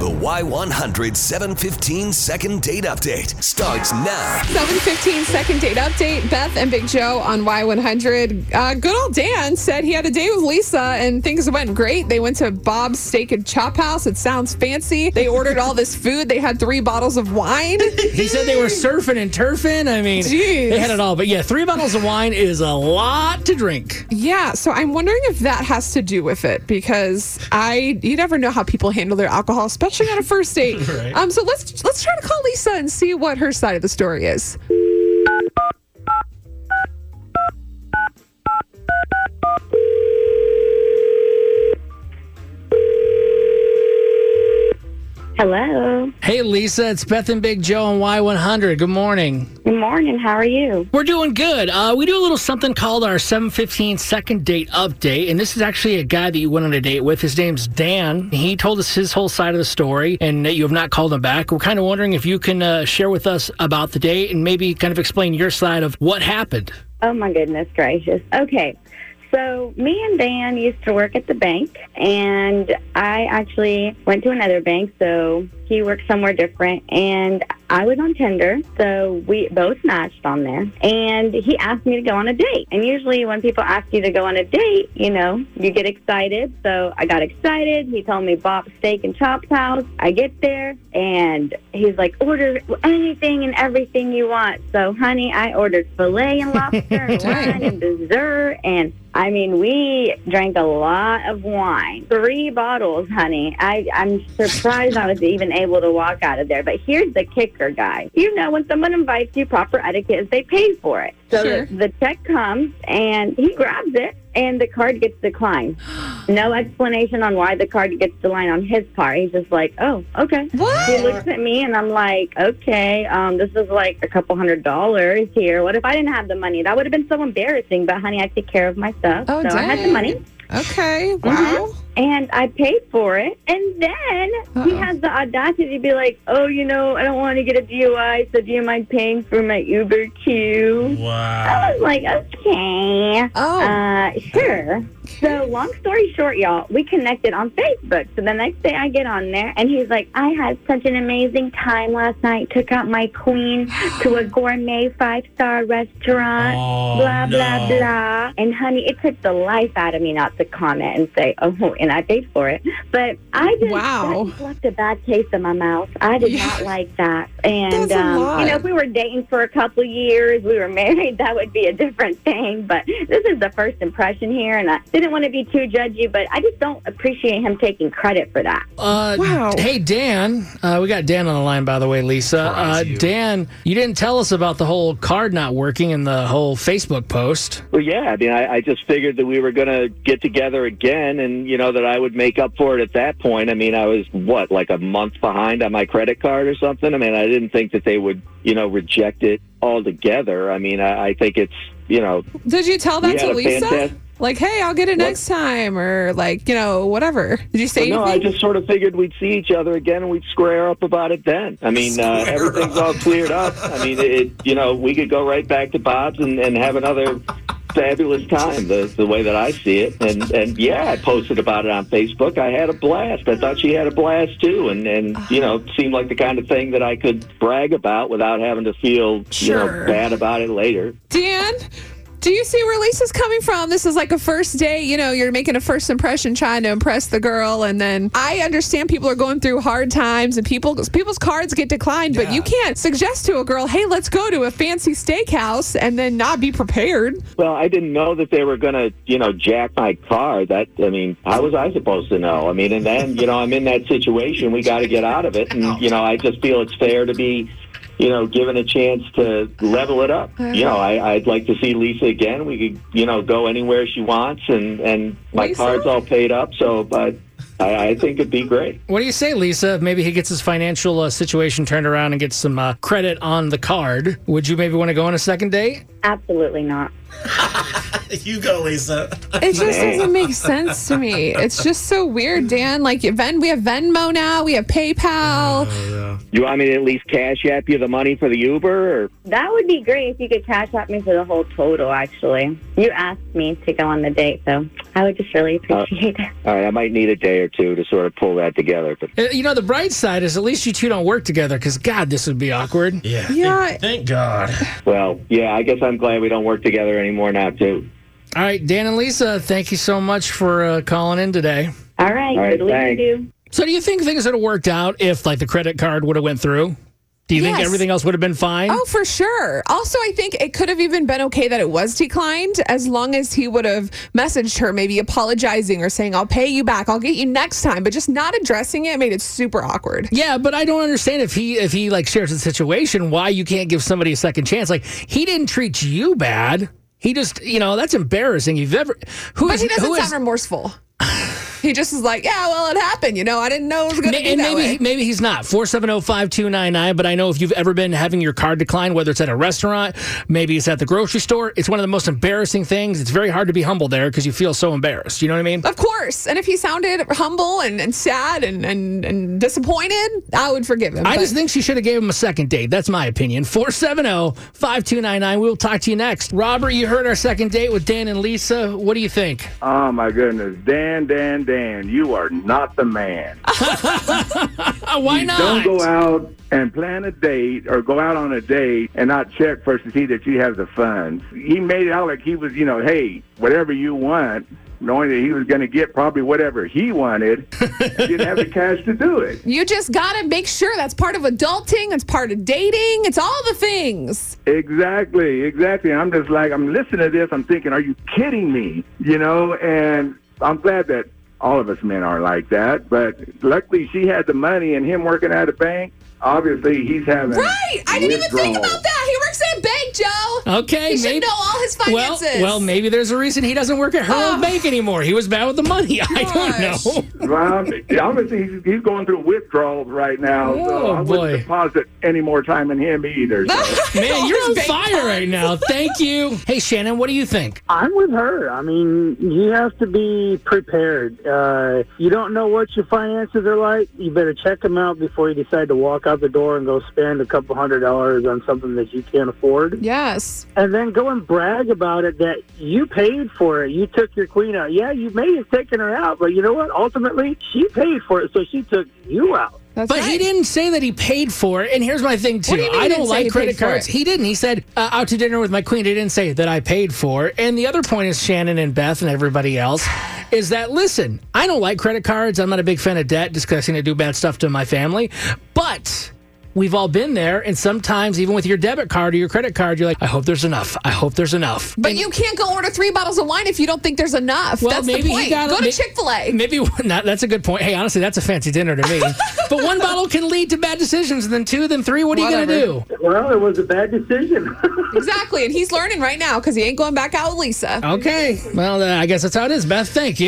The Y100 715 second date update starts now. 715 second date update. Beth and Big Joe on Y100. Uh, good old Dan said he had a date with Lisa and things went great. They went to Bob's Steak and Chop House. It sounds fancy. They ordered all this food. They had three bottles of wine. He said they were surfing and turfing. I mean, Jeez. they had it all. But yeah, three bottles of wine is a lot to drink. Yeah, so I'm wondering if that has to do with it because I you never know how people handle their alcohol, especially on a first date. Right. Um, so let's let's try to call Lisa and see what her side of the story is. Hello. Hey, Lisa, it's Beth and Big Joe on Y100. Good morning. Good morning. How are you? We're doing good. Uh, we do a little something called our 715 second date update. And this is actually a guy that you went on a date with. His name's Dan. He told us his whole side of the story and that you have not called him back. We're kind of wondering if you can uh, share with us about the date and maybe kind of explain your side of what happened. Oh my goodness gracious. Okay. So me and Dan used to work at the bank and I actually went to another bank so he worked somewhere different and I was on Tinder so we both matched on there. And he asked me to go on a date. And usually when people ask you to go on a date you know you get excited. So I got excited. He told me Bob's Steak and Chops House I get there and he's like order anything and everything you want. So honey I ordered filet and lobster and wine and dessert and I mean, we drank a lot of wine. Three bottles, honey. I, I'm surprised I was even able to walk out of there. But here's the kicker, guy. You know, when someone invites you, proper etiquette is they pay for it. So Sure. the, the check comes and he grabs it and the card gets declined. No explanation on why the card gets declined on his part. He's just like, oh, okay. What? He looks at me and I'm like, okay, um, this is like a couple hundred dollars here. What if I didn't have the money? That would have been so embarrassing. But honey, I take care of my stuff, Oh, so I had the money Okay. Wow. And I paid for it. And then he Uh-oh. has the audacity to be like, oh, you know, I don't want to get a DUI, so do you mind paying for my Uber queue? I was like, okay. Oh. Uh, sure. So, long story short, y'all, we connected on Facebook. So the next day I get on there, and he's like, I had such an amazing time last night. Took out my queen to a gourmet five star restaurant. blah, blah, blah. And honey, it took the life out of me not to comment and say, oh, and I paid for it. But I just, Wow. that left a bad taste in my mouth. I did Yeah. not like that. And, That's um, lot. You know, if we were dating for a couple years, we were married, that would be a different thing. But this is the first impression here, and I didn't want to be too judgy, but I just don't appreciate him taking credit for that. Uh, Wow. Hey, Dan. Uh, we got Dan on the line, by the way, Lisa. Uh, Dan, you didn't tell us about the whole card not working and the whole Facebook post. Well, yeah. I mean, I, I just figured that we were going to get together again, and you know that I would make up for it at that point. I mean, I was what like a month behind on my credit card or something. I mean, I didn't think that they would, you know, reject it altogether. I mean, I, I think it's, you know, Did you tell that to Lisa? fantastic- Like, hey, I'll get it next time, or like, you know, whatever. Did you say no, I just sort of figured we'd see each other again and we'd square up about it then. I mean, uh, everything's all cleared up. I mean, it, you know, we could go right back to Bob's and, and have another fabulous time the the way that I see it. And and yeah, I posted about it on Facebook. I had a blast. I thought she had a blast too, and and you know, uh-huh. seemed like the kind of thing that I could brag about without having to feel you know bad about it later. Dan, do you see where Lisa's coming from? This is like a first date. You know, you're making a first impression, trying to impress the girl, and then I understand people are going through hard times, and people people's cards get declined. But you can't suggest to a girl, "Hey, let's go to a fancy steakhouse," and then not be prepared. Well, I didn't know that they were going to, you know, jack my car. That, I mean, how was I supposed to know? I mean, and then, you know, I'm in that situation. We got to get out of it. And, you know, I just feel it's fair to be, you know, given a chance to level it up. You know, I, I'd like to see Lisa again. We could, you know, go anywhere she wants. And, and my Lisa? card's all paid up. So, but I, I think it'd be great. What do you say, Lisa? Maybe he gets his financial uh, situation turned around and gets some uh, credit on the card, would you maybe want to go on a second date? Absolutely not. You go, Lisa. It just doesn't make sense to me. It's just so weird, Dan. Like Ven, we have Venmo now, we have PayPal. You want me to at least cash app you the money for the Uber? Or That would be great if you could cash out me for the whole total, actually. You asked me to go on the date, so I would just really appreciate it. all right, I might need a day or two to sort of pull that together. But Uh, You know, the bright side is at least you two don't work together because, God, this would be awkward. Yeah. Yeah. Thank, thank God. well, yeah, I guess I'm glad we don't work together anymore now too. All right, Dan and Lisa, thank you so much for uh, calling in today. All right, All right, good luck thanks. you. So, do you think things would have worked out if, like, the credit card would have went through? Do you think everything else would have been fine? Oh, for sure. Also, I think it could have even been okay that it was declined as long as he would have messaged her, maybe apologizing or saying, I'll pay you back, I'll get you next time. But just not addressing it made it super awkward. Yeah, but I don't understand if he if he like shares the situation, why you can't give somebody a second chance. Like he didn't treat you bad. He just, you know, that's embarrassing. You've ever who But is he doesn't sound is remorseful. he just is like, yeah, well, it happened. You know, I didn't know it was going to be and that maybe way. maybe he's not 470-5299 but i know if you've ever been having your card declined whether it's at a restaurant maybe it's at the grocery store it's one of the most embarrassing things it's very hard to be humble there because you feel so embarrassed you know what i mean Of course. And if he sounded humble and, and sad and, and, and disappointed, I would forgive him. I But- just think she should have gave him a second date. That's my opinion. 470-5299. We'll talk to you next. Robert, you heard our second date with Dan and Lisa. What do you think? Oh my goodness, Dan, Dan, Dan, you are not the man. Why not? Don't go out and plan a date or go out on a date and not check first to see that you have the funds. He made it out like he was, you know, hey, whatever you want, knowing that he was going to get probably whatever he wanted, didn't have the cash to do it. You just got to make sure that's part of adulting. It's part of dating. It's all the things. Exactly, exactly. I'm just like, I'm listening to this. I'm thinking, are you kidding me? You know, and I'm glad that all of us men are like that. But luckily, she had the money, and him working at a bank. Obviously, he's having Right. I didn't even think about that. He works at a bank, Joe. Okay, He should maybe. know all his Well, finances. well, maybe there's a reason he doesn't work at her old Oh. bank anymore. He was bad with the money. I don't know. Well, obviously, he's, he's going through withdrawals right now. so Oh, I boy. wouldn't deposit any more time in him either. So. Man, you're on his bank fire right now. Thank you. Hey, Shannon, what do you think? I'm with her. I mean, you have to be prepared. Uh, you don't know what your finances are like. You better check them out before you decide to walk out the door and go spend a couple hundred dollars on something that you can't afford. Yes. And then go and brag about it that you paid for it. You took your queen out. Yeah, you may have taken her out, but you know what? Ultimately, she paid for it, so she took you out. That's But right. he didn't say that he paid for it. And here's my thing too. Do I don't like credit cards. He didn't. He said uh, out to dinner with my queen. He didn't say that I paid for. it. And the other point is Shannon and Beth and everybody else is that listen, I don't like credit cards. I'm not a big fan of debt just because I seem to do bad stuff to my family. But we've all been there, and sometimes even with your debit card or your credit card, you're like, I hope there's enough. I hope there's enough. But And- you can't go order three bottles of wine if you don't think there's enough. Well, that's maybe the he point. got go to Chick Fil A. Maybe not. That's a good point. Hey, honestly, that's a fancy dinner to me. but one bottle can lead to bad decisions. And then two, then three. What are you gonna do? Well, it was a bad decision. Exactly, and he's learning right now because he ain't going back out with Lisa. Okay. Well, uh, I guess that's how it is, Beth. Thank you.